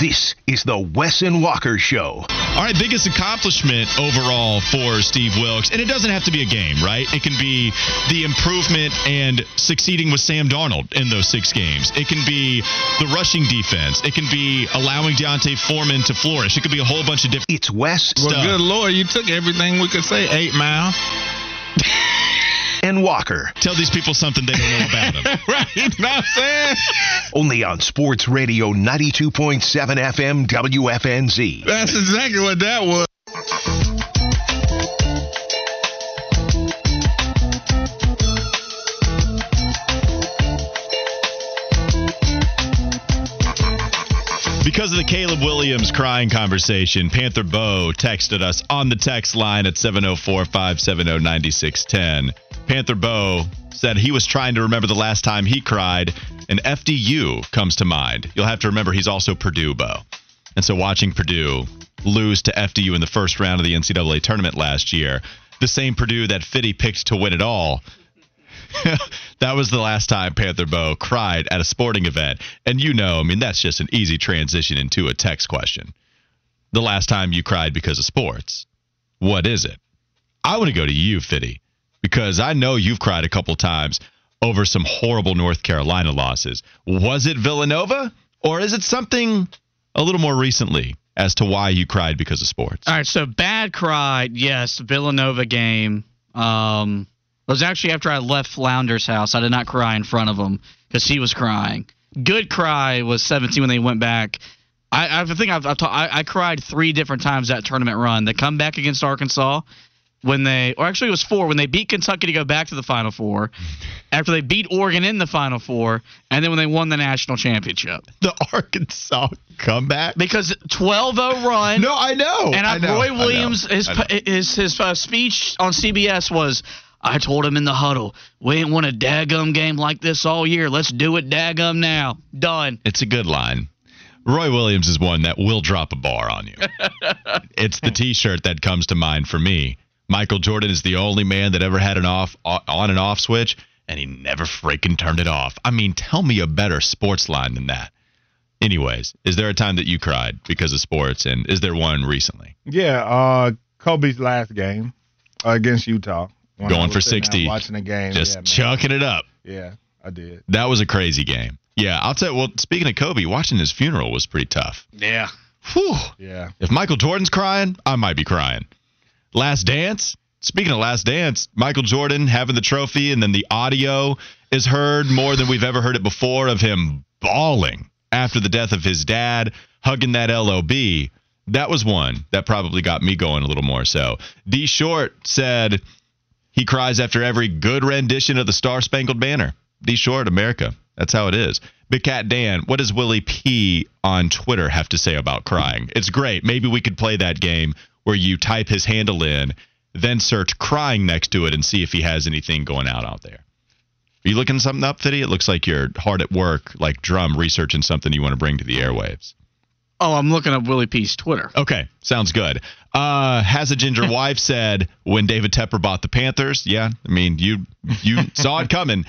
This is the Wes and Walker Show. All right, biggest accomplishment overall for Steve Wilks, and it doesn't have to be a game, right? It can be the improvement and succeeding with Sam Darnold in those six games. It can be the rushing defense. It can be allowing D'Onta Foreman to flourish. It could be a whole bunch of different. It's Wes Well, stuff. good lord, you took everything we could say. Eight mile. And Walker. Tell these people something they don't know about them. right? You know what I'm saying? Only on Sports Radio 92.7 FM WFNZ. That's exactly what that was. Because of the Caleb Williams crying conversation, Panther Bo texted us on the text line at 704 570 9610. Panther Bo said he was trying to remember the last time he cried, and FDU comes to mind. You'll have to remember he's also Purdue Bo. And so watching Purdue lose to FDU in the first round of the NCAA tournament last year, the same Purdue that Fitty picked to win it all, that was the last time Panther Bo cried at a sporting event. And you know, I mean, that's just an easy transition into a text question. The last time you cried because of sports. What is it? I want to go to you, Fitty, because I know you've cried a couple times over some horrible North Carolina losses. Was it Villanova, or is it something a little more recently as to why you cried because of sports? All right, so bad cry, yes, Villanova game. Um, it was actually after I left Flounder's house. I did not cry in front of him because he was crying. Good cry was 17 when they went back. I, I think I've, I've ta- I, I cried three different times that tournament run. They come back against Arkansas when they, or actually it was four when they beat Kentucky to go back to the Final Four. After they beat Oregon in the Final Four, and then when they won the national championship. The Arkansas comeback? Because 12-0 run. No, I know. And I I know, Roy I know, Williams, his know. his his uh, speech on CBS was, "I told him in the huddle, we ain't won a daggum game like this all year. Let's do it daggum now. Done." It's a good line. Roy Williams is one that will drop a bar on you. it's the T-shirt that comes to mind for me. Michael Jordan is the only man that ever had an off on and off switch, and he never freaking turned it off. I mean, tell me a better sports line than that. Anyways, is there a time that you cried because of sports, and is there one recently? Yeah, uh, Kobe's last game uh, against Utah. When I Going was for sitting there 60. watching the game. Just yeah, chucking it up. Yeah, I did. That was a crazy game. Yeah, I'll tell you. Well, speaking of Kobe, watching his funeral was pretty tough. Yeah. Whew. Yeah. If Michael Jordan's crying, I might be crying. Last Dance. Speaking of Last Dance, Michael Jordan having the trophy, and then the audio is heard more than we've ever heard it before of him bawling after the death of his dad, hugging that LOB. That was one that probably got me going a little more so. D Short said he cries after every good rendition of the Star Spangled Banner. D Short, America. That's how it is. Big Cat Dan, what does Willie P on Twitter have to say about crying? It's great. Maybe we could play that game where you type his handle in, then search crying next to it and see if he has anything going out out there. Are you looking something up, Fitty? It looks like you're hard at work, like drum, researching something you want to bring to the airwaves. Oh, I'm looking up Willie P's Twitter. Okay, sounds good. Uh, has a ginger wife said when David Tepper bought the Panthers? Yeah, I mean you you saw it coming.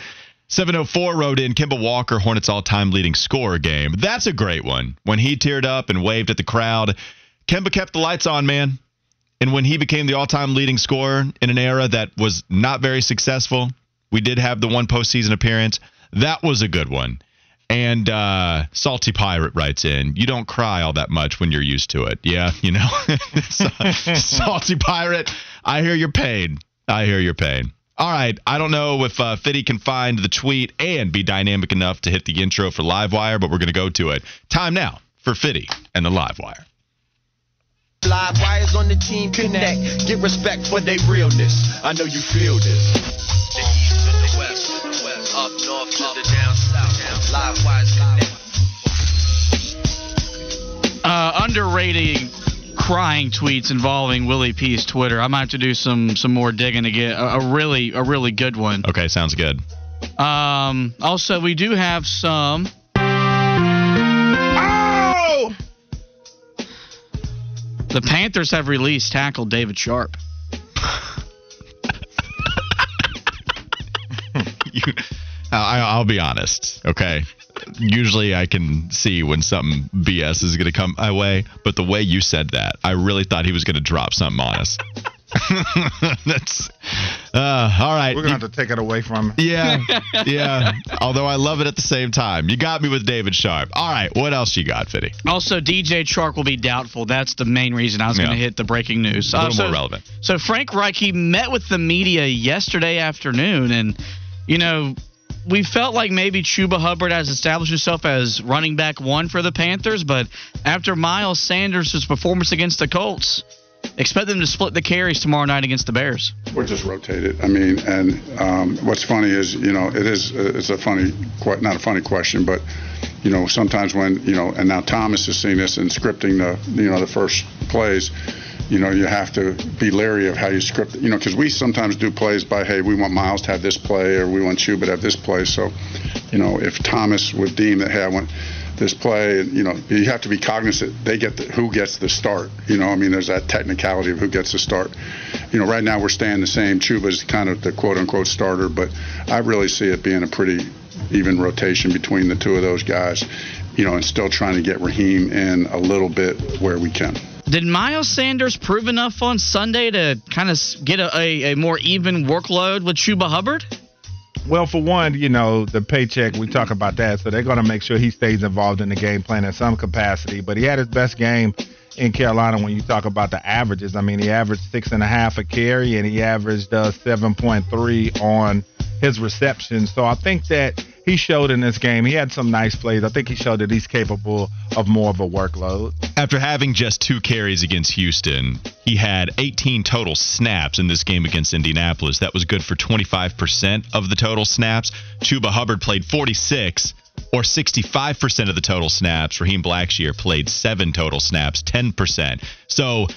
704 wrote in Kemba Walker, Hornets all-time leading scorer game. That's a great one. When he teared up and waved at the crowd, Kemba kept the lights on, man. And when he became the all-time leading scorer in an era that was not very successful, we did have the one postseason appearance. That was a good one. And uh, Salty Pirate writes in, you don't cry all that much when you're used to it. Yeah, you know. Salty Pirate, I hear your pain. I hear your pain. All right, I don't know if uh, Fitty can find the tweet and be dynamic enough to hit the intro for Livewire, but we're going to go to it. Time now for Fitty and the Livewire. Live wires on the team connect. Get respect for their realness. I know you feel this. The east to the west, to the west, up north to the down Uh, underrated crying tweets involving Willie P's Twitter. I might have to do some some more digging to get a, a really a really good one. Okay, sounds good. Um, also, we do have some. Oh! The Panthers have released tackle David Sharp. you, I, I'll be honest, okay? Usually I can see when something BS is going to come my way, but the way you said that, I really thought he was going to drop something on us. That's uh, all right. We're gonna have to take it away from him. Yeah, yeah. Although I love it at the same time. You got me with David Sharp. All right, what else you got, Fitty? Also, DJ Chark will be doubtful. That's the main reason I was going to Yeah. hit the breaking news. A little Uh, so, more relevant. So Frank Reich he met with the media yesterday afternoon, and you know we felt like maybe Chuba Hubbard has established himself as running back one for the Panthers, but after Miles Sanders' performance against the Colts, expect them to split the carries tomorrow night against the Bears. We're just rotated. I mean, and um, what's funny is, you know, it is it's a funny, not a funny question, but you know, sometimes when you know, and now Thomas is seeing this and scripting the, you know, the first plays. You know, you have to be leery of how you script. You know, because we sometimes do plays by, hey, we want Miles to have this play, or we want Chuba to have this play. So, you know, if Thomas would deem that, hey, I want this play, and you know, you have to be cognizant. They get the, who gets the start. You know, I mean, there's that technicality of who gets the start. You know, right now we're staying the same. Chuba's kind of the quote unquote starter, but I really see it being a pretty even rotation between the two of those guys. You know, and still trying to get Raheem in a little bit where we can. Did Miles Sanders prove enough on Sunday to kind of get a, a, a more even workload with Chuba Hubbard? Well, for one, you know, the paycheck, we talk about that. So they're going to make sure he stays involved in the game plan in some capacity. But he had his best game in Carolina when you talk about the averages. I mean, he averaged six and a half a carry and he averaged uh, 7.3 on his reception. So I think that he showed in this game. He had some nice plays. I think he showed that he's capable of more of a workload. After having just two carries against Houston, he had 18 total snaps in this game against Indianapolis. That was good for 25% of the total snaps. Chuba Hubbard played 46 or 65% of the total snaps. Raheem Blackshear played seven total snaps, 10%. So,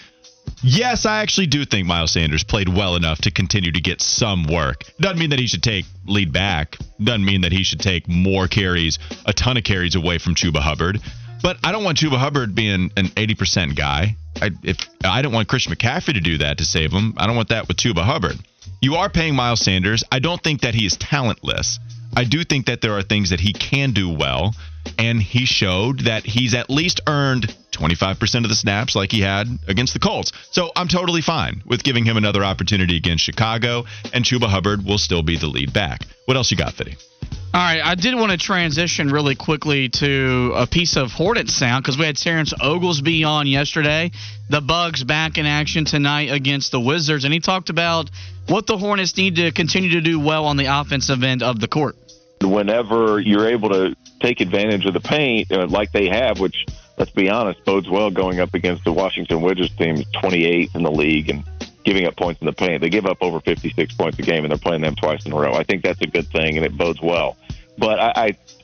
yes, I actually do think Miles Sanders played well enough to continue to get some work. Doesn't mean that he should take lead back. Doesn't mean that he should take more carries, a ton of carries away from Chuba Hubbard. But I don't want Chuba Hubbard being an 80% guy. I, if I don't want Christian McCaffrey to do that to save him, I don't want that with Chuba Hubbard. You are paying Miles Sanders. I don't think that he is talentless. I do think that there are things that he can do well, and he showed that he's at least earned 25% of the snaps like he had against the Colts. So I'm totally fine with giving him another opportunity against Chicago, and Chuba Hubbard will still be the lead back. What else you got, Fitty? All right, I did want to transition really quickly to a piece of Hornet sound because we had Terrence Oglesby on yesterday. The Bugs back in action tonight against the Wizards, and he talked about what the Hornets need to continue to do well on the offensive end of the court. whenever you're able to take advantage of the paint uh, like they have, which let's be honest bodes well going up against the Washington Wizards team, 28th in the league and giving up points in the paint. They give up over 56 points a game, and they're playing them twice in a row. I think that's a good thing, and it bodes well. But I,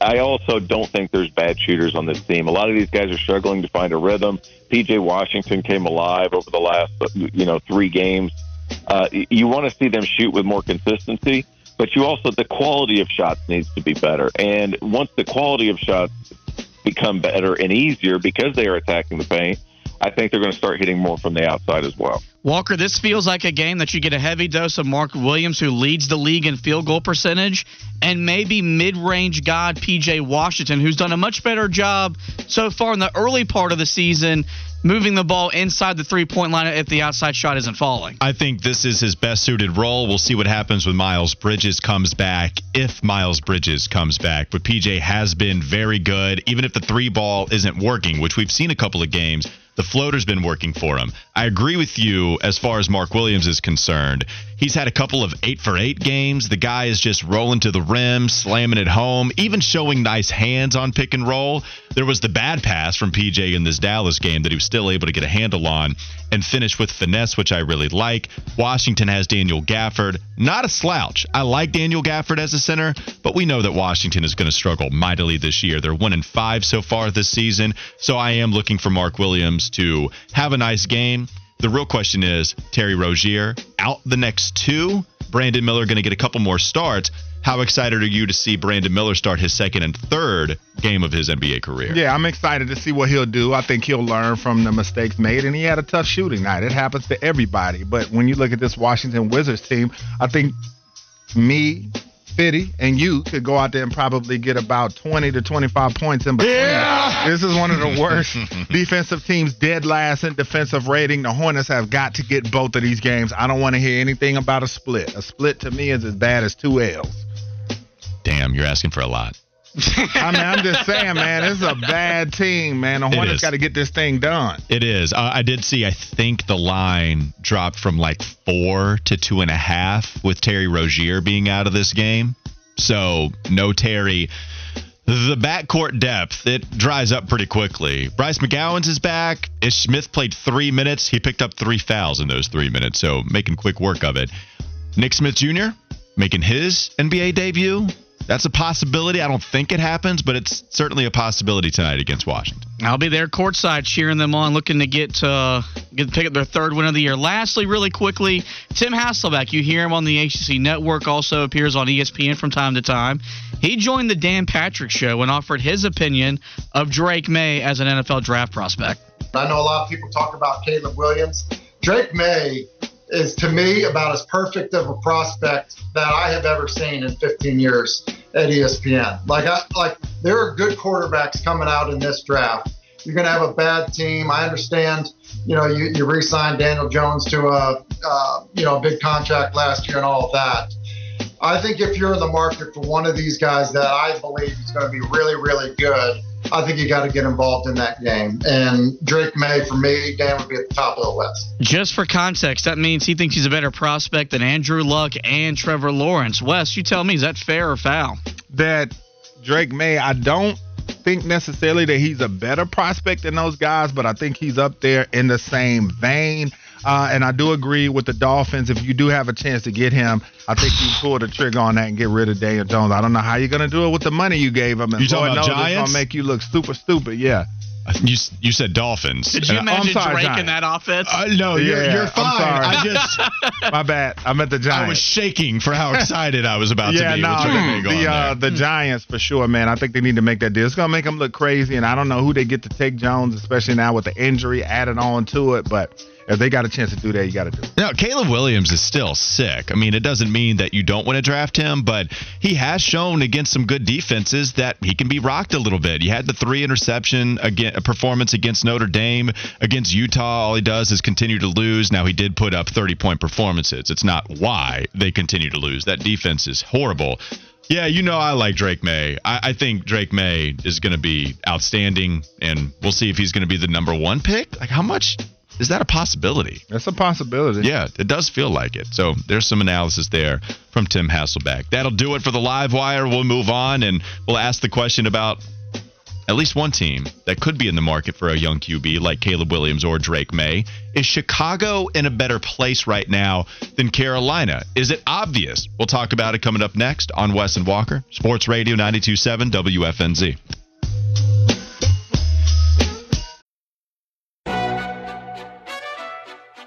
I, I also don't think there's bad shooters on this team. A lot of these guys are struggling to find a rhythm. PJ Washington came alive over the last, you know, three games. Uh, you want to see them shoot with more consistency, but you also the quality of shots needs to be better. And once the quality of shots become better and easier because they are attacking the paint, I think they're going to start hitting more from the outside as well. Walker, this feels like a game that you get a heavy dose of Mark Williams, who leads the league in field goal percentage, and maybe mid range god PJ Washington, who's done a much better job so far in the early part of the season moving the ball inside the three point line if the outside shot isn't falling. I think this is his best suited role. We'll see what happens when Miles Bridges comes back, if Miles Bridges comes back. But PJ has been very good, even if the three ball isn't working, which we've seen a couple of games. The floater's been working for him. I agree with you as far as Mark Williams is concerned. He's had a couple of eight for eight games. The guy is just rolling to the rim, slamming it home, even showing nice hands on pick and roll. There was the bad pass from PJ in this Dallas game that he was still able to get a handle on and finish with finesse, which I really like. Washington has Daniel Gafford, not a slouch. I like Daniel Gafford as a center, but we know that Washington is going to struggle mightily this year. They're one in five so far this season, so I am looking for Mark Williams to have a nice game. The real question is Terry Rozier out the next two. Brandon Miller going to get a couple more starts. How excited are you to see Brandon Miller start his second and third game of his NBA career? Yeah, I'm excited to see what he'll do. I think he'll learn from the mistakes made, and he had a tough shooting night. It happens to everybody. But when you look at this Washington Wizards team, I think me, Fitty, and you could go out there and probably get about 20 to 25 points in between. Yeah! This is one of the worst defensive teams, dead last in defensive rating. The Hornets have got to get both of these games. I don't want to hear anything about a split. A split to me is as bad as two L's. Damn, you're asking for a lot. I mean, I'm just saying, man, this is a bad team, man. The Hornets got to get this thing done. It is. Uh, I did see. I think the line dropped from like four to two and a half with Terry Rozier being out of this game. So no Terry. The backcourt depth it dries up pretty quickly. Bryce McGowens is back. Ish Smith played three minutes. He picked up three fouls in those three minutes, so making quick work of it. Nick Smith Jr. making his NBA debut. That's a possibility. I don't think it happens, but it's certainly a possibility tonight against Washington. I'll be there courtside cheering them on, looking to get uh, get pick up their third win of the year. Lastly, really quickly, Tim Hasselbeck. You hear him on the ACC network. Also appears on ESPN from time to time. He joined the Dan Patrick Show and offered his opinion of Drake Maye as an NFL draft prospect. I know a lot of people talk about Caleb Williams. Drake Maye is to me about as perfect of a prospect that I have ever seen in 15 years at ESPN. Like I like there are good quarterbacks coming out in this draft. You're going to have a bad team. I understand. You know, you, you re-signed Daniel Jones to a uh, you know big contract last year and all of that. I think if you're in the market for one of these guys that I believe is going to be really, really good, I think you got to get involved in that game. And Drake Maye, for me, Dan would be at the top of the list. Just for context, that means he thinks he's a better prospect than Andrew Luck and Trevor Lawrence. Wes, you tell me, is that fair or foul? that Drake Maye, I don't think necessarily that he's a better prospect than those guys, but I think he's up there in the same vein. Uh, and I do agree with the Dolphins. If you do have a chance to get him, I think you pull the trigger on that and get rid of Daniel Jones. I don't know how you're going to do it with the money you gave him. And You talking Lord about knows it's Giants? going to make you look super stupid. Yeah. You you said Dolphins. Did you And I- imagine sorry, Drake Giants. in that offense? Uh, no, you're, Yeah, you're I'm fine. sorry. I just My bad. I meant the Giants. I was shaking for how excited I was about yeah, to be no, with Drake Maye the uh, there. the Giants for sure, man. I think they need to make that deal. It's gonna make them look crazy, and I don't know who they get to take Jones, especially now with the injury added on to it. But if they got a chance to do that, you got to do it. No, Caleb Williams is still sick. I mean, it doesn't mean that you don't want to draft him, but he has shown against some good defenses that he can be rocked a little bit. He had the three interception again, performance against Notre Dame, against Utah. All he does is continue to lose. Now he did put up 30 point performances. It's not why they continue to lose. That defense is horrible. Yeah, you know I like Drake Maye. I, I think Drake Maye is going to be outstanding, and we'll see if he's going to be the number one pick. Like, how much is that a possibility? That's a possibility. Yeah, it does feel like it. So there's some analysis there from Tim Hasselbeck. That'll do it for the live wire. We'll move on and we'll ask the question about at least one team that could be in the market for a young QB like Caleb Williams or Drake Maye. Is Chicago in a better place right now than Carolina? Is it obvious? We'll talk about it coming up next on Wes and Walker, Sports Radio 927 WFNZ.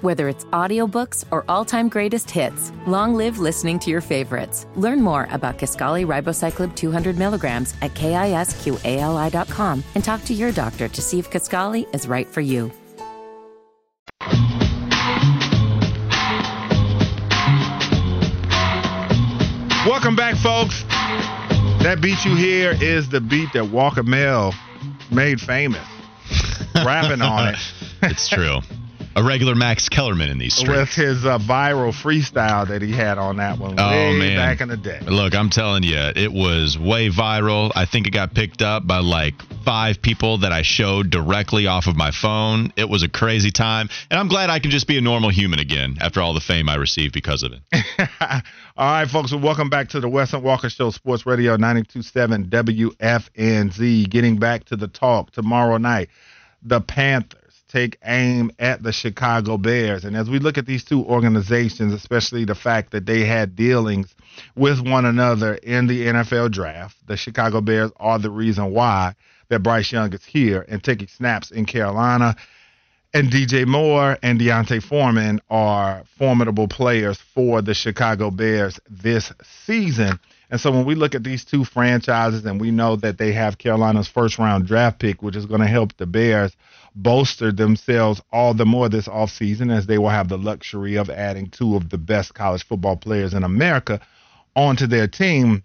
Whether it's audiobooks or all-time greatest hits, long live listening to your favorites. Learn more about Kisqali Ribociclib 200 milligrams at kisqali.com and talk to your doctor to see if Kisqali is right for you. Welcome back, folks. That beat you hear is the beat that Walker Mill made famous. Rapping on it. it's true. A regular Max Kellerman in these streets. With his uh, viral freestyle that he had on that one Oh, way man. back in the day. Look, I'm telling you, it was way viral. I think it got picked up by like five people that I showed directly off of my phone. It was a crazy time. And I'm glad I can just be a normal human again after all the fame I received because of it. All right, folks, well, welcome back to the Weston Walker Show, Sports Radio 927 WFNZ. Getting back to the talk tomorrow night, the Panthers take aim at the Chicago Bears. And as we look at these two organizations, especially the fact that they had dealings with one another in the NFL draft, the Chicago Bears are the reason why that Bryce Young is here and taking snaps in Carolina and DJ Moore and D'Onta Foreman are formidable players for the Chicago Bears this season. And so when we look at these two franchises and we know that they have Carolina's first round draft pick, which is going to help the Bears bolster themselves all the more this offseason as they will have the luxury of adding two of the best college football players in America onto their team,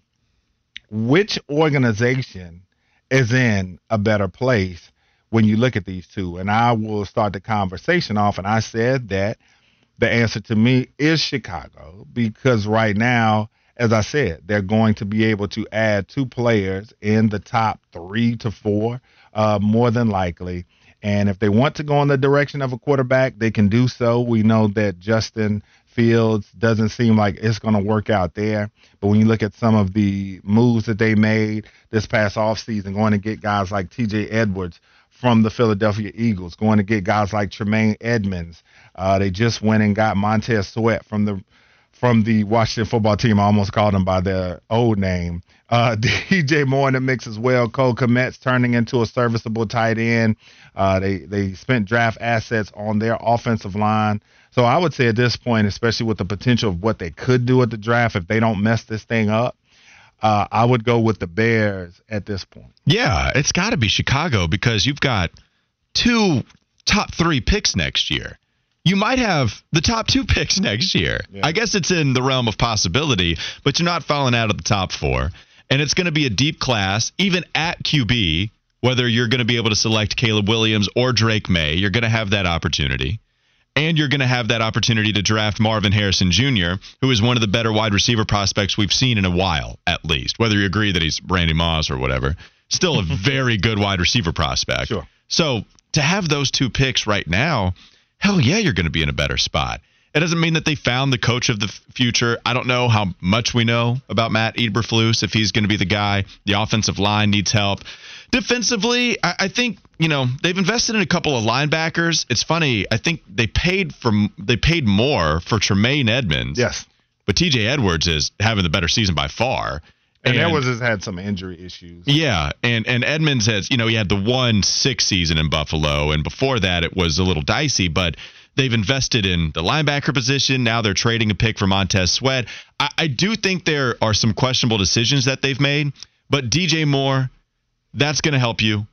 which organization is in a better place when you look at these two. And I will start the conversation off. And I said that the answer to me is Chicago because right now, as I said, they're going to be able to add two players in the top three to four, uh, more than likely. And if they want to go in the direction of a quarterback, they can do so. We know that Justin Fields doesn't seem like it's going to work out there. But when you look at some of the moves that they made this past offseason, going to get guys like TJ Edwards from the Philadelphia Eagles, going to get guys like Tremaine Edmonds. Uh, they just went and got Montez Sweat from the from the Washington football team. I almost called them by their old name. Uh, DJ Moore in the mix as well. Cole Kmet's turning into a serviceable tight end. Uh, they they spent draft assets on their offensive line. So I would say at this point, especially with the potential of what they could do at the draft if they don't mess this thing up, uh, I would go with the Bears at this point. Yeah, it's got to be Chicago because you've got two top three picks next year. You might have the top two picks next year. I guess it's in the realm of possibility, but you're not falling out of the top four. And it's going to be a deep class, even at QB, whether you're going to be able to select Caleb Williams or Drake Maye, you're going to have that opportunity. And you're going to have that opportunity to draft Marvin Harrison Jr., who is one of the better wide receiver prospects we've seen in a while, at least. Whether you agree that he's Randy Moss or whatever, still a very good wide receiver prospect. Sure. So to have those two picks right now, hell yeah, you're going to be in a better spot. It doesn't mean that they found the coach of the future. I don't know how much we know about Matt Eberflus, if he's going to be the guy. The offensive line needs help. Defensively, I, I think you know they've invested in a couple of linebackers. It's funny. I think they paid for they paid more for Tremaine Edmonds. Yes. But T.J. Edwards is having the better season by far. And, Edwards has had some injury issues. Yeah, and and Edmonds has, you know, he had the one six season in Buffalo, and before that it was a little dicey, but they've invested in the linebacker position. Now they're trading a pick for Montez Sweat. I, I do think there are some questionable decisions that they've made, but DJ Moore, that's going to help you.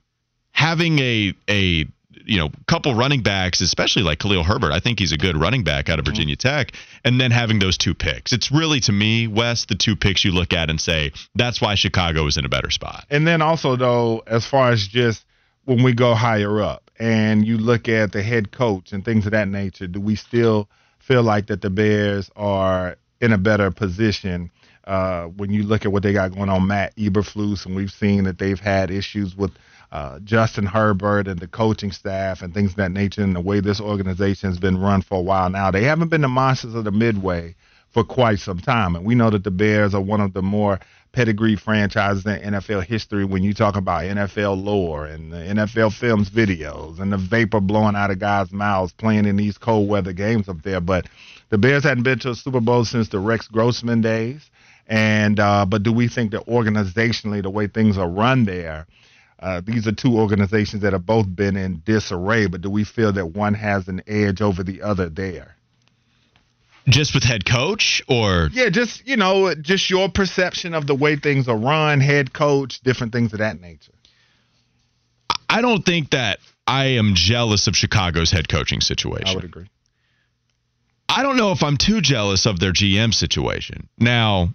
Having a a you know couple running backs, especially like Khalil Herbert, I think he's a good running back out of Virginia Tech, and then having those two picks, it's really to me, Wes, the two picks you look at and say that's why Chicago is in a better spot. And then also though, as far as just when we go higher up and you look at the head coach and things of that nature, do we still feel like that the Bears are in a better position uh, when you look at what they got going on, Matt Eberflus, and we've seen that they've had issues with uh, Justin Herbert and the coaching staff and things of that nature, and the way this organization has been run for a while now. They haven't been the monsters of the Midway for quite some time, and we know that the Bears are one of the more pedigree franchises in NFL history when you talk about NFL lore and the NFL films videos and the vapor blowing out of guys' mouths playing in these cold weather games up there. But the Bears hadn't been to a Super Bowl since the Rex Grossman days. And uh, but do we think that organizationally, the way things are run there, uh, these are two organizations that have both been in disarray. But do we feel that one has an edge over the other there? Just with head coach or Yeah, just you know, just your perception of the way things are run, head coach, different things of that nature. I don't think that I am jealous of Chicago's head coaching situation. I would agree. I don't know if I'm too jealous of their GM situation. Now,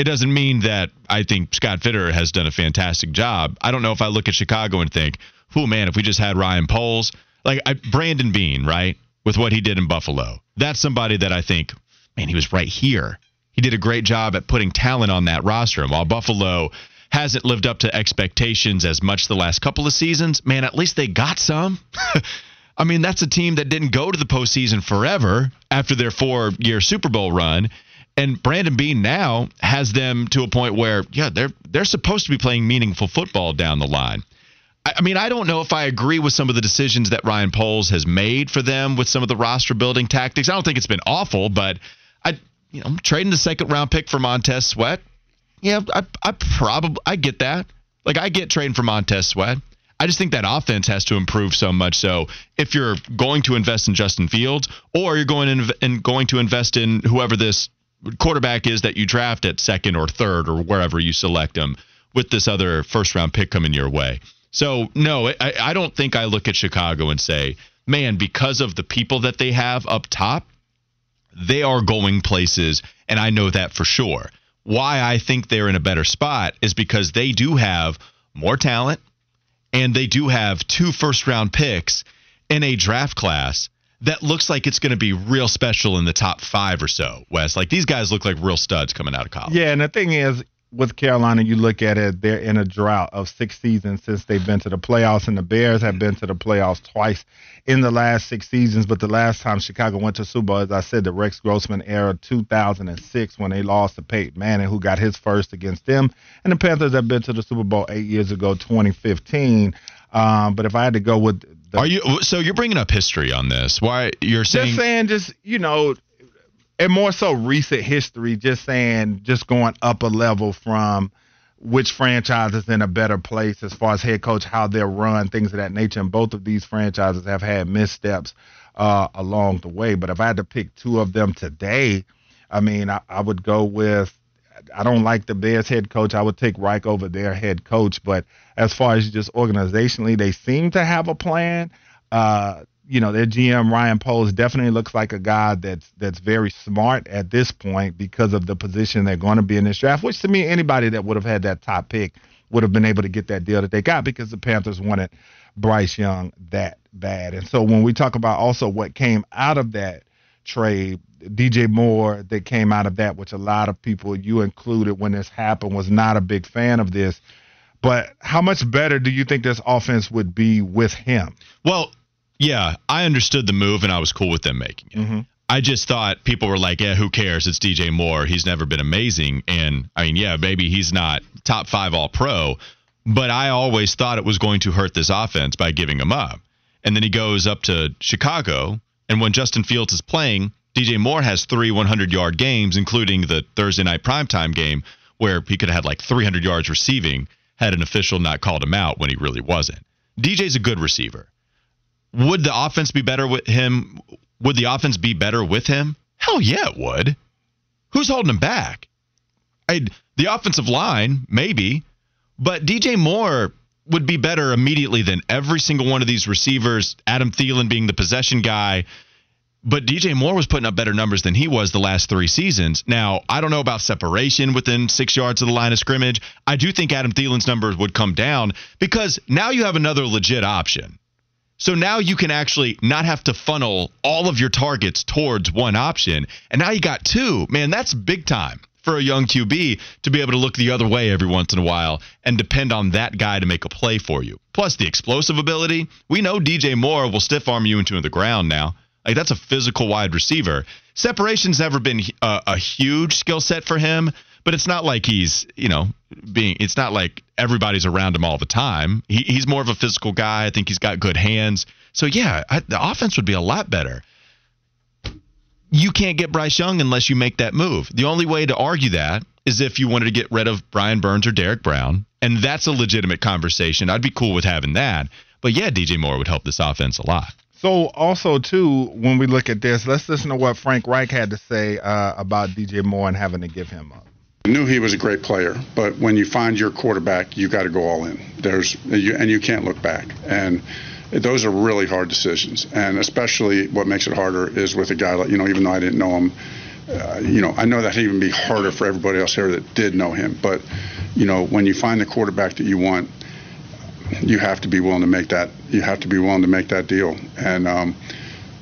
it doesn't mean that I think Scott Fitter has done a fantastic job. I don't know if I look at Chicago and think, "Oh man, if we just had Ryan Poles, like I, Brandon Beane, right? with what he did in Buffalo. That's somebody that I think, man, he was right here. He did a great job at putting talent on that roster. And while Buffalo hasn't lived up to expectations as much the last couple of seasons, man, at least they got some. I mean, that's a team that didn't go to the postseason forever after their four year Super Bowl run. And Brandon Beane now has them to a point where, yeah, they're they're supposed to be playing meaningful football down the line. I, I mean, I don't know if I agree with some of the decisions that Ryan Poles has made for them with some of the roster building tactics. I don't think it's been awful, but I, you know, trading the second round pick for Montez Sweat, yeah, I, I probably I get that. Like I get trading for Montez Sweat. I just think that offense has to improve so much. So if you're going to invest in Justin Fields, or you're going in, and going to invest in whoever this quarterback is that you draft at second or third or wherever you select them with this other first round pick coming your way. So no, I, I don't think I look at Chicago and say, man, because of the people that they have up top, they are going places, and I know that for sure. Why I think they're in a better spot is because they do have more talent and they do have two first round picks in a draft class that looks like it's going to be real special in the top five or so, Wes. Like these guys look like real studs coming out of college. Yeah, and the thing is, with Carolina, you look at it, they're in a drought of six seasons since they've been to the playoffs, and the Bears have been to the playoffs twice in the last six seasons. But the last time Chicago went to Super Bowl, as I said, the Rex Grossman era, 2006, when they lost to Peyton Manning, who got his first against them. And the Panthers have been to the Super Bowl eight years ago, 2015. Um, but if I had to go with the, are you so you're bringing up history on this? Why you're saying? Just saying, just you know, and more so recent history, just saying, just going up a level from which franchise is in a better place as far as head coach, how they're run, things of that nature. And both of these franchises have had missteps uh, along the way. But if I had to pick two of them today, I mean, I, I would go with. I don't like the Bears head coach. I would take Reich over their head coach. But as far as just organizationally, they seem to have a plan. Uh, you know, their GM Ryan Poles definitely looks like a guy that's that's very smart at this point because of the position they're going to be in this draft. Which to me, anybody that would have had that top pick would have been able to get that deal that they got because the Panthers wanted Bryce Young that bad. And so when we talk about also what came out of that trade, DJ Moore that came out of that, which a lot of people, you included when this happened, was not a big fan of this. But how much better do you think this offense would be with him? Well, yeah, I understood the move and I was cool with them making it. Mm-hmm. I just thought people were like, yeah, who cares? It's DJ Moore. He's never been amazing. And I mean, yeah, maybe he's not top five all pro, but I always thought it was going to hurt this offense by giving him up. And then he goes up to Chicago. And when Justin Fields is playing, DJ Moore has three 100 yard games, including the Thursday night primetime game where he could have had like 300 yards receiving had an official not called him out when he really wasn't. DJ's a good receiver. Would the offense be better with him? Would the offense be better with him? Hell yeah, it would. Who's holding him back? I'd, the offensive line, maybe, but DJ Moore would be better immediately than every single one of these receivers. Adam Thielen being the possession guy, but DJ Moore was putting up better numbers than he was the last three seasons. Now, I don't know about separation within six yards of the line of scrimmage. I do think Adam Thielen's numbers would come down because now you have another legit option. So now you can actually not have to funnel all of your targets towards one option. And now you got two. Man, that's big time for a young QB to be able to look the other way every once in a while and depend on that guy to make a play for you. Plus the explosive ability. We know DJ Moore will stiff arm you into the ground now. Like that's a physical wide receiver. Separation's never been a, uh, a huge skill set for him, but it's not like he's you know being it's not like everybody's around him all the time he, he's more of a physical guy i think he's got good hands so yeah I, the offense would be a lot better you can't get bryce young unless you make that move the only way to argue that is if you wanted to get rid of brian burns or Derrick brown and that's a legitimate conversation i'd be cool with having that but yeah dj moore would help this offense a lot so also too, when we look at this, let's listen to what Frank Reich had to say uh, about DJ Moore and having to give him up. I knew he was a great player, but when you find your quarterback, you got to go all in. There's you, and you can't look back. And those are really hard decisions. And especially what makes it harder is with a guy like you know, even though I didn't know him, uh, you know, I know that'd even be harder for everybody else here that did know him. But you know, when you find the quarterback that you want, you have to be willing to make that. You have to be willing to make that deal. And um,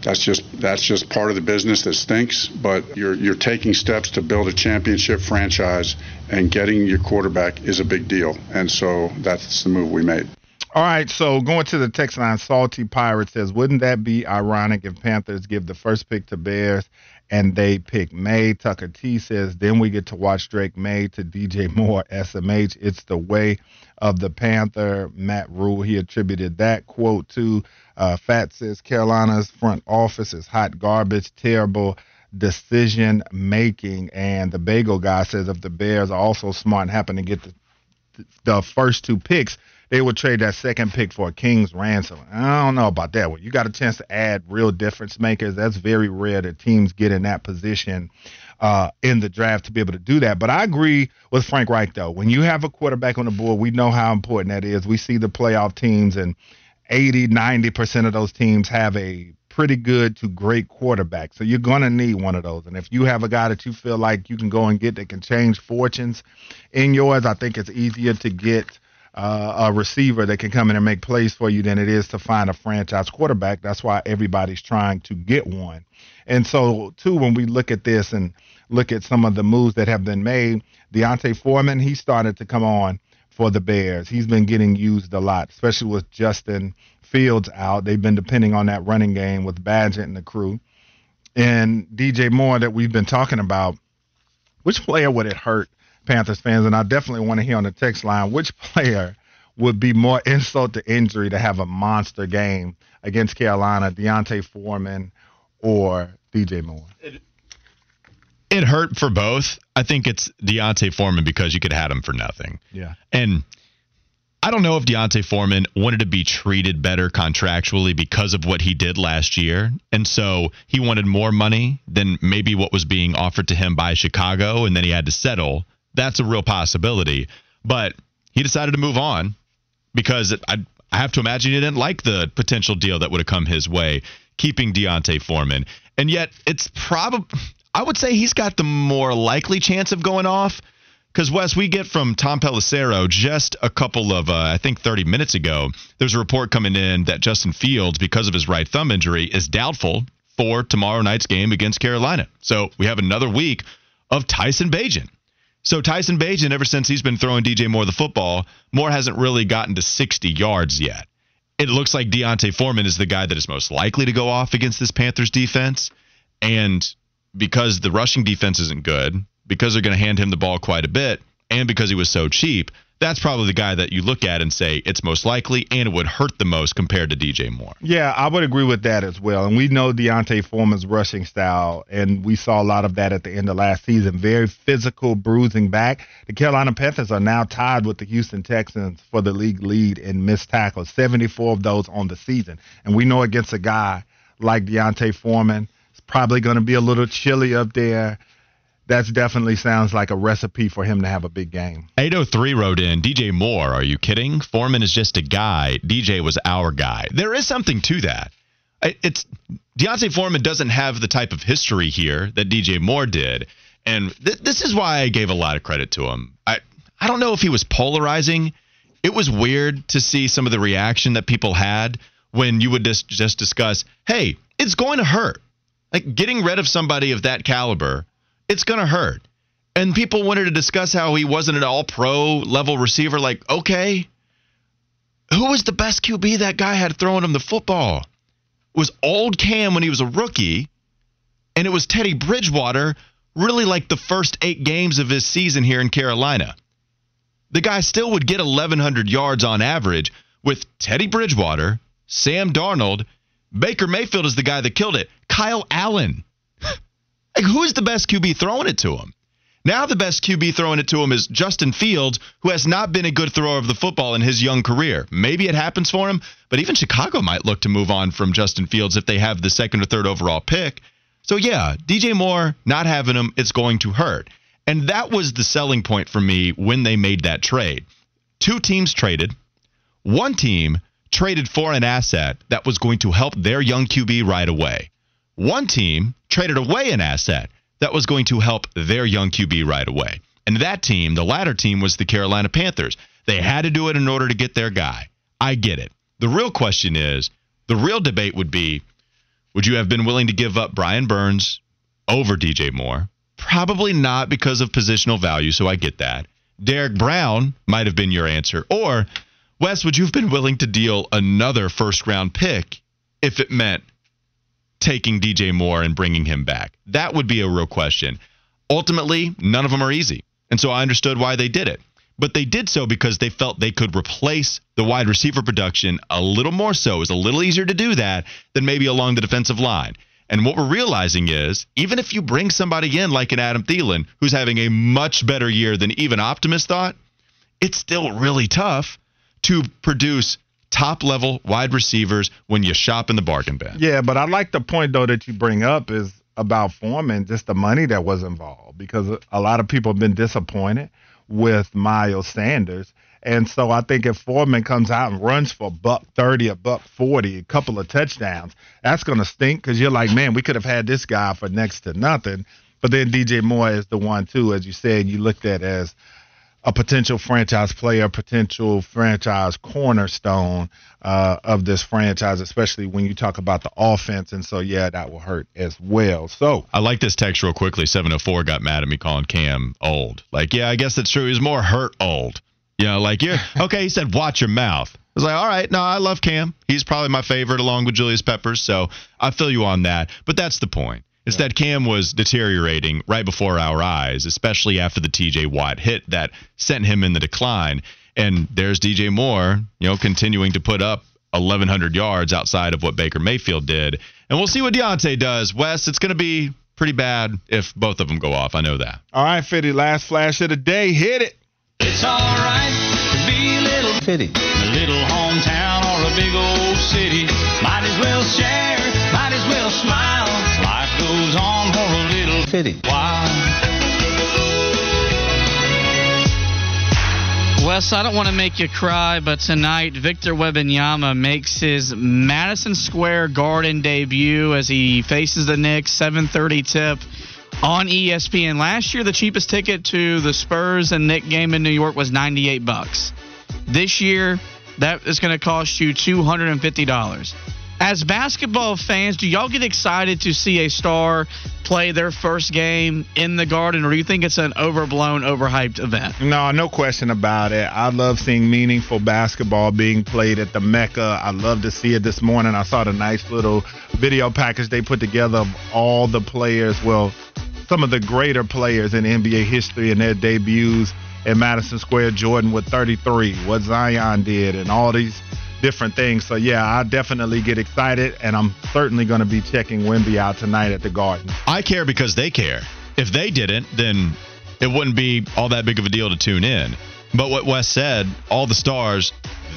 that's just that's just part of the business that stinks. But you're you're taking steps to build a championship franchise, and getting your quarterback is a big deal. And so that's the move we made. All right, so going to the text line, Salty Pirate says, wouldn't that be ironic if Panthers give the first pick to Bears and they pick Maye?" Tucker T says, then we get to watch Drake Maye to DJ Moore, SMH. It's the way of the Panther. Matt Rhule, he attributed that quote to uh, Fat says, Carolina's front office is hot garbage, terrible decision making. And the Bagel guy says, if the Bears are also smart and happen to get the, the first two picks, they would trade that second pick for a king's ransom. I don't know about that one. You got a chance to add real difference makers. That's very rare that teams get in that position uh, in the draft to be able to do that. But I agree with Frank Reich, though. When you have a quarterback on the board, we know how important that is. We see the playoff teams, and 80, 90% of those teams have a pretty good to great quarterback. So you're going to need one of those. And if you have a guy that you feel like you can go and get that can change fortunes in yours, I think it's easier to get uh, a receiver that can come in and make plays for you than it is to find a franchise quarterback. That's why everybody's trying to get one. And so, too, when we look at this and look at some of the moves that have been made, D'Onta Foreman, he started to come on for the Bears. He's been getting used a lot, especially with Justin Fields out. They've been depending on that running game with Bagent and the crew. And DJ Moore, that we've been talking about, which player would it hurt Panthers fans, and I definitely want to hear on the text line which player would be more insult to injury to have a monster game against Carolina, D'Onta Foreman or DJ Moore? It, it hurt for both. I think it's D'Onta Foreman because you could have had him for nothing. Yeah. And I don't know if D'Onta Foreman wanted to be treated better contractually because of what he did last year. And so he wanted more money than maybe what was being offered to him by Chicago, and then he had to settle that's a real possibility. But he decided to move on because I, I have to imagine he didn't like the potential deal that would have come his way, keeping D'Onta Foreman. And yet, it's probably, I would say he's got the more likely chance of going off. Because, Wes, we get from Tom Pelissero just a couple of, uh, I think, 30 minutes ago. There's a report coming in that Justin Fields, because of his right thumb injury, is doubtful for tomorrow night's game against Carolina. So we have another week of Tyson Bagent. So Tyson Bagent, ever since he's been throwing DJ Moore the football, Moore hasn't really gotten to 60 yards yet. It looks like D'Onta Foreman is the guy that is most likely to go off against this Panthers defense. And because the rushing defense isn't good, because they're going to hand him the ball quite a bit, and because he was so cheap, that's probably the guy that you look at and say it's most likely and it would hurt the most compared to DJ Moore. Yeah, I would agree with that as well. And we know D'Onta Foreman's rushing style, and we saw a lot of that at the end of last season. Very physical, bruising back. The Carolina Panthers are now tied with the Houston Texans for the league lead in missed tackles, 74 of those on the season. And we know against a guy like D'Onta Foreman, it's probably going to be a little chilly up there that definitely sounds like a recipe for him to have a big game. 803 wrote in, DJ Moore, are you kidding? Foreman is just a guy. DJ was our guy. There is something to that. It's D'Onta Foreman doesn't have the type of history here that DJ Moore did, and th- this is why I gave a lot of credit to him. I I don't know if he was polarizing. It was weird to see some of the reaction that people had when you would just just discuss, "Hey, it's going to hurt." Like getting rid of somebody of that caliber it's going to hurt. And people wanted to discuss how he wasn't an all pro level receiver. Like, okay, who was the best QB that guy had throwing him the football? It was old Cam when he was a rookie, and it was Teddy Bridgewater really like the first eight games of his season here in Carolina. The guy still would get 1,100 yards on average with Teddy Bridgewater, Sam Darnold, Baker Mayfield is the guy that killed it, Kyle Allen. Like, who's the best QB throwing it to him? Now the best QB throwing it to him is Justin Fields, who has not been a good thrower of the football in his young career. Maybe it happens for him, but even Chicago might look to move on from Justin Fields if they have the second or third overall pick. So yeah, DJ Moore not having him, it's going to hurt. And that was the selling point for me when they made that trade. Two teams traded. One team traded for an asset that was going to help their young QB right away. One team traded away an asset that was going to help their young QB right away. And that team, the latter team, was the Carolina Panthers. They had to do it in order to get their guy. I get it. The real question is the real debate would be Would you have been willing to give up Brian Burns over DJ Moore? Probably not because of positional value, so I get that. Derrick Brown might have been your answer. Or, Wes, would you have been willing to deal another first round pick if it meant taking DJ Moore and bringing him back? That would be a real question. Ultimately, none of them are easy. And so I understood why they did it. But they did so because they felt they could replace the wide receiver production a little more so. It was a little easier to do that than maybe along the defensive line. And what we're realizing is, even if you bring somebody in like an Adam Thielen, who's having a much better year than even Optimist thought, it's still really tough to produce top level wide receivers when you shop in the bargain bin. Yeah, but I like the point though that you bring up is about Foreman, just the money that was involved because a lot of people have been disappointed with Miles Sanders. And so I think if Foreman comes out and runs for buck 30, or buck 40, a couple of touchdowns, that's going to stink because you're like, man, we could have had this guy for next to nothing. But then DJ Moore is the one, too, as you said, you looked at as a potential franchise player, potential franchise cornerstone uh, of this franchise, especially when you talk about the offense. And so, yeah, that will hurt as well. So I like this text real quickly. 704 got mad at me calling Cam old. Like, yeah, I guess that's true. He's more hurt old. You know, like you're okay. He said, "Watch your mouth." I was like, "All right, no, I love Cam. He's probably my favorite, along with Julius Peppers. So I feel you on that. But that's the point. Is that Cam was deteriorating right before our eyes, especially after the T.J. Watt hit that sent him in the decline. And there's DJ Moore, you know, continuing to put up 1,100 yards outside of what Baker Mayfield did. And we'll see what D'Onta does. Wes, it's going to be pretty bad if both of them go off. I know that. All right, Fitty, last flash of the day. Hit it. It's alright to be a little Fitty. A little hometown or a big old city. Might as well share, might as well smile. Life goes on for a little Fitty. while. Wes, I don't want to make you cry, but tonight Victor Wembanyama makes his Madison Square Garden debut as he faces the Knicks. 7:30 tip on ESPN. Last year, the cheapest ticket to the Spurs and Knick game in New York was 98 bucks. This year, that is going to cost you 250 dollars. As basketball fans, do y'all get excited to see a star play their first game in the Garden, or do you think it's an overblown, overhyped event? No, no question about it. I love seeing meaningful basketball being played at the Mecca. I love to see it this morning. I saw the nice little video package they put together of all the players. Well, some of the greater players in NBA history and their debuts at Madison Square Jordan with 33, what Zion did, and all these different things. So, yeah, I definitely get excited, and I'm certainly going to be checking Wimby out tonight at the Garden. I care because they care. If they didn't, then it wouldn't be all that big of a deal to tune in. But what Wes said, all the stars,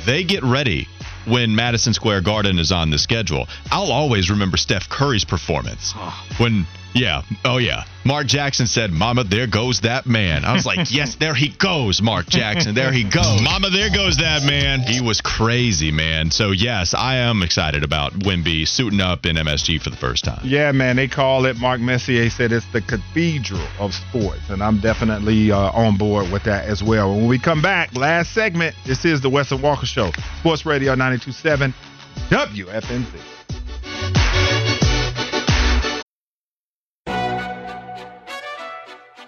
they get ready when Madison Square Garden is on the schedule. I'll always remember Steph Curry's performance ah. when, yeah, oh yeah. Mark Jackson said, Mama, there goes that man. I was like, yes, there he goes, Mark Jackson. There he goes. Mama, there goes that man. He was crazy, man. So, yes, I am excited about Wimby suiting up in MSG for the first time. Yeah, man, they call it. Mark Messier said it's the cathedral of sports, and I'm definitely uh, on board with that as well. When we come back, last segment, this is the Weston Walker Show, Sports Radio 92.7 WFNZ.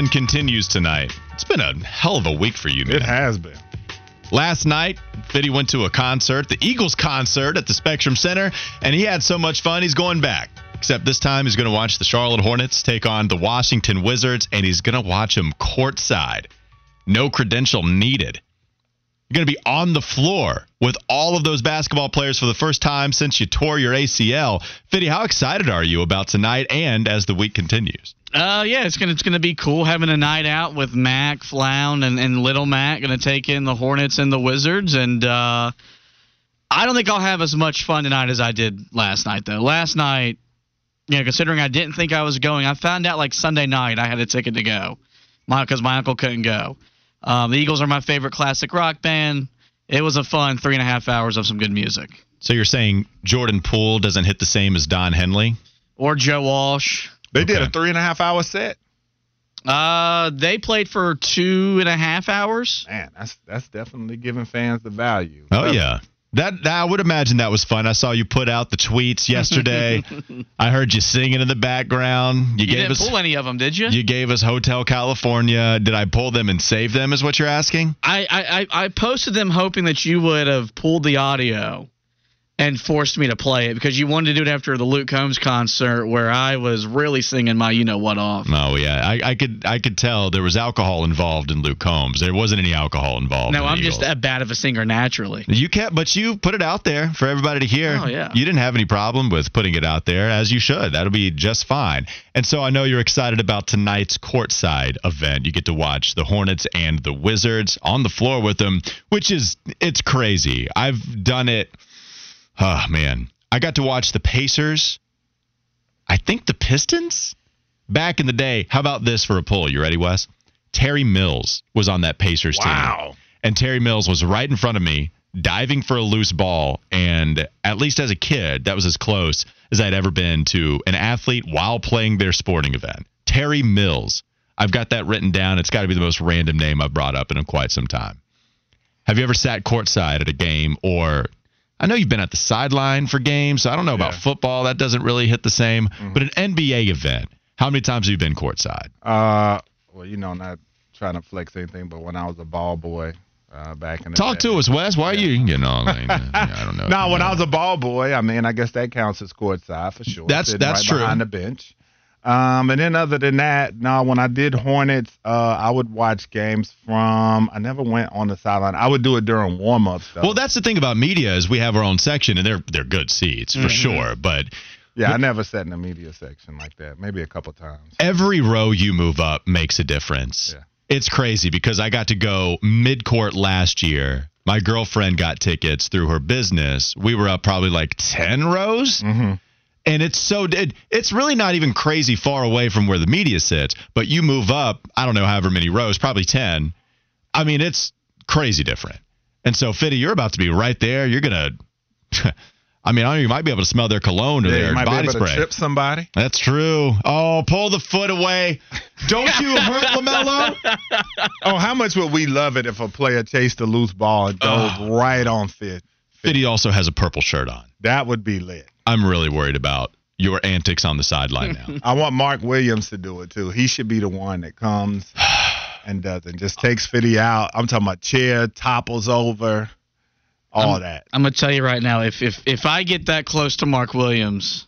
Fun continues tonight. It's been a hell of a week for you, man. It has been. Last night, Fitty went to a concert, the Eagles concert at the Spectrum Center, and he had so much fun, he's going back. Except this time, he's going to watch the Charlotte Hornets take on the Washington Wizards, and he's going to watch them courtside. No credential needed. You're going to be on the floor with all of those basketball players for the first time since you tore your ACL. Fitty, how excited are you about tonight and as the week continues? Uh, yeah, it's gonna it's gonna be cool having a night out with Mac, Flound, and, and Little Mac. Gonna take in the Hornets and the Wizards, and uh, I don't think I'll have as much fun tonight as I did last night. Though last night, you know, considering I didn't think I was going, I found out like Sunday night I had a ticket to go, my because my uncle couldn't go. Um, the Eagles are my favorite classic rock band. It was a fun three and a half hours of some good music. So you're saying Jordan Poole doesn't hit the same as Don Henley? Or Joe Walsh. They did a three and a half hour set. Uh, they played for two and a half hours. Man, that's that's definitely giving fans the value. Oh yeah. That, that I would imagine that was fun. I saw you put out the tweets yesterday. I heard you singing in the background. You, You, gave didn't us pull any of them, did you? you gave us Hotel California. Did I pull them and save them? Is what you're asking? I, I, I I posted them hoping that you would have pulled the audio and forced me to play it because you wanted to do it after the Luke Combs concert where I was really singing my you know what off. Oh yeah, I, I could I could tell there was alcohol involved in Luke Combs. There wasn't any alcohol involved. No, in I'm Eagles. just that bad of a singer naturally. You can't, but you put it out there for everybody to hear. Oh, yeah. You didn't have any problem with putting it out there, as you should. That'll be just fine. And so I know you're excited about tonight's courtside event. You get to watch the Hornets and the Wizards on the floor with them, which is it's crazy. I've done it. Oh man, I got to watch the Pacers. I think the Pistons back in the day. How about this for a pull? You ready, Wes? Terry Mills was on that Pacers team. Wow. And Terry Mills was right in front of me, diving for a loose ball. And at least as a kid, that was as close as I'd ever been to an athlete while playing their sporting event. Terry Mills. I've got that written down. It's got to be the most random name I've brought up in quite some time. Have you ever sat courtside at a game or I know you've been at the sideline for games, so I don't know about football. That doesn't really hit the same. But an NBA event, how many times have you been courtside? Uh, well, you know, not trying to flex anything, but when I was a ball boy uh, back in the Talk day. to us, Wes. Why are you, you know, like, I don't know. No, when I was a ball boy, I mean, I guess that counts as courtside for sure. That's- Sitting that's right true. Behind the bench. Um, and then other than that, no, when I did Hornets, uh, I would watch games from. I never went on the sideline. I would do it during warm ups. Well, that's the thing about media is we have our own section, and they're they're good seats for Mhm. sure. But yeah, I never sat in the media section like that. Maybe a couple times. every row you move up makes a difference. It's crazy because I got to go mid court last year. My girlfriend got tickets through her business. We were up probably like 10 rows. Mm-hmm. And it's so it, it's really not even crazy far away from where the media sits, but you move up, I don't know however many rows, probably 10. I mean, it's crazy different. And so Fitty, you're about to be right there. You're going to I mean, I don't know, you might be able to smell their cologne or Yeah, their you might body be able spray. to trip somebody. That's true. Oh, pull the foot away. Don't you hurt LaMelo? Oh, how much would we love it if a player chased a loose ball and dove right on fit? Fitty also has a purple shirt on. That would be lit. I'm really worried about your antics on the sideline now. I want Mark Williams to do it too. He should be the one that comes and does it. Just takes Fitty out. I'm talking about chair, topples over, all I'm- that. I'm gonna tell you right now, if if if I get that close to Mark Williams,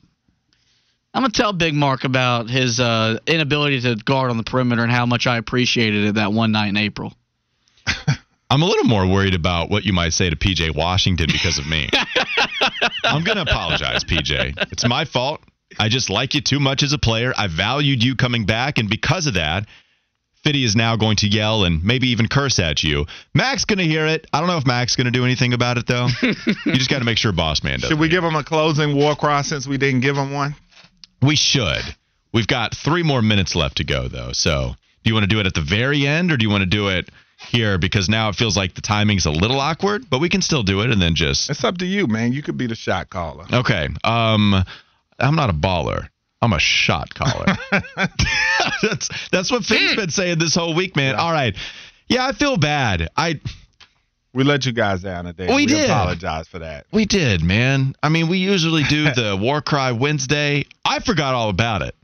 I'm gonna tell Big Mark about his uh, inability to guard on the perimeter and how much I appreciated it that one night in April. I'm a little more worried about what you might say to PJ Washington because of me. I'm going to apologize, PJ. It's my fault. I just like you too much as a player. I valued you coming back, and because of that, Fitty is now going to yell and maybe even curse at you. Mac's going to hear it. I don't know if Mac's going to do anything about it, though. you just got to make sure Boss Man does. Should we give him a closing war cry since we didn't give him one? We should. We've got three more minutes left to go, though. So, do you want to do it at the very end, or do you want to do it here? Because now it feels like the timing's a little awkward, but we can still do it, and then just It's up to you, man. You could be the shot caller. okay. Um, I'm not a baller. I'm a shot caller. that's that's what Finn's been saying this whole week, man. All right. Yeah, I feel bad. I We let you guys down today. We did. apologize for that. We did, man. I mean, we usually do the War Cry Wednesday. I forgot all about it.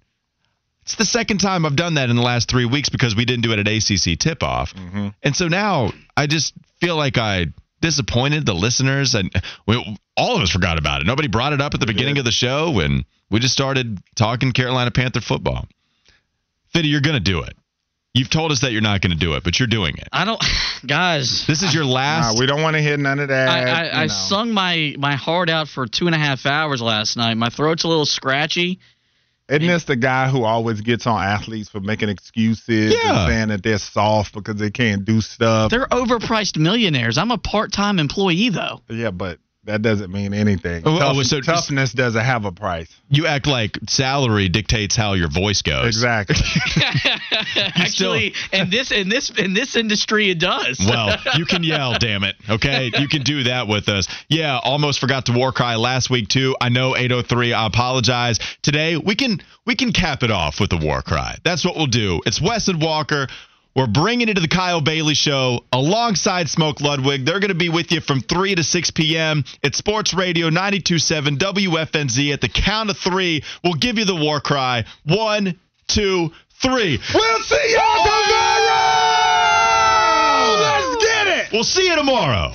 It's the second time I've done that in the last three weeks because we didn't do it at ACC tip off. Mm-hmm. And so now I just feel like I disappointed the listeners and we, all of us forgot about it. Nobody brought it up at the beginning of the show when we just started talking Carolina Panther football. Fitty, you're going to do it. You've told us that you're not going to do it, but you're doing it. I don't, guys. This is your last. Nah, we don't want to hear none of that. I, I, you I sung my my heart out for two and a half hours last night. My throat's a little scratchy. Isn't this the guy who always gets on athletes for making excuses Yeah. and saying that they're soft because they can't do stuff? They're overpriced millionaires. I'm a part time employee though. yeah, but that doesn't mean anything. Oh, oh, so- toughness doesn't have a price. You act like salary dictates how your voice goes. Exactly. Actually, in this in this in this industry, it does. well, you can yell, damn it. Okay, you can do that with us. Yeah, almost forgot to war cry last week too. I know 803. I apologize. Today we can we can cap it off with the war cry. That's what we'll do. It's Wes and Walker. We're bringing it to the Kyle Bailey Show alongside Smoke Ludwig. They're going to be with you from 3 to 6 p.m. at Sports Radio 92.7 WFNZ. At the count of three, we'll give you the war cry. One, two, three. We'll see y'all tomorrow. Let's get it. We'll see you tomorrow.